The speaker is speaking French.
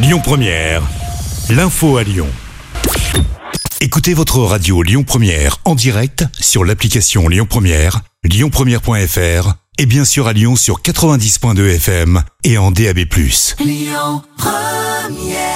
Lyon Première, l'info à Lyon. Écoutez votre radio Lyon Première en direct sur l'application Lyon Première, lyonpremière.fr et bien sûr à Lyon sur 90.2 FM et en DAB+. Lyon Première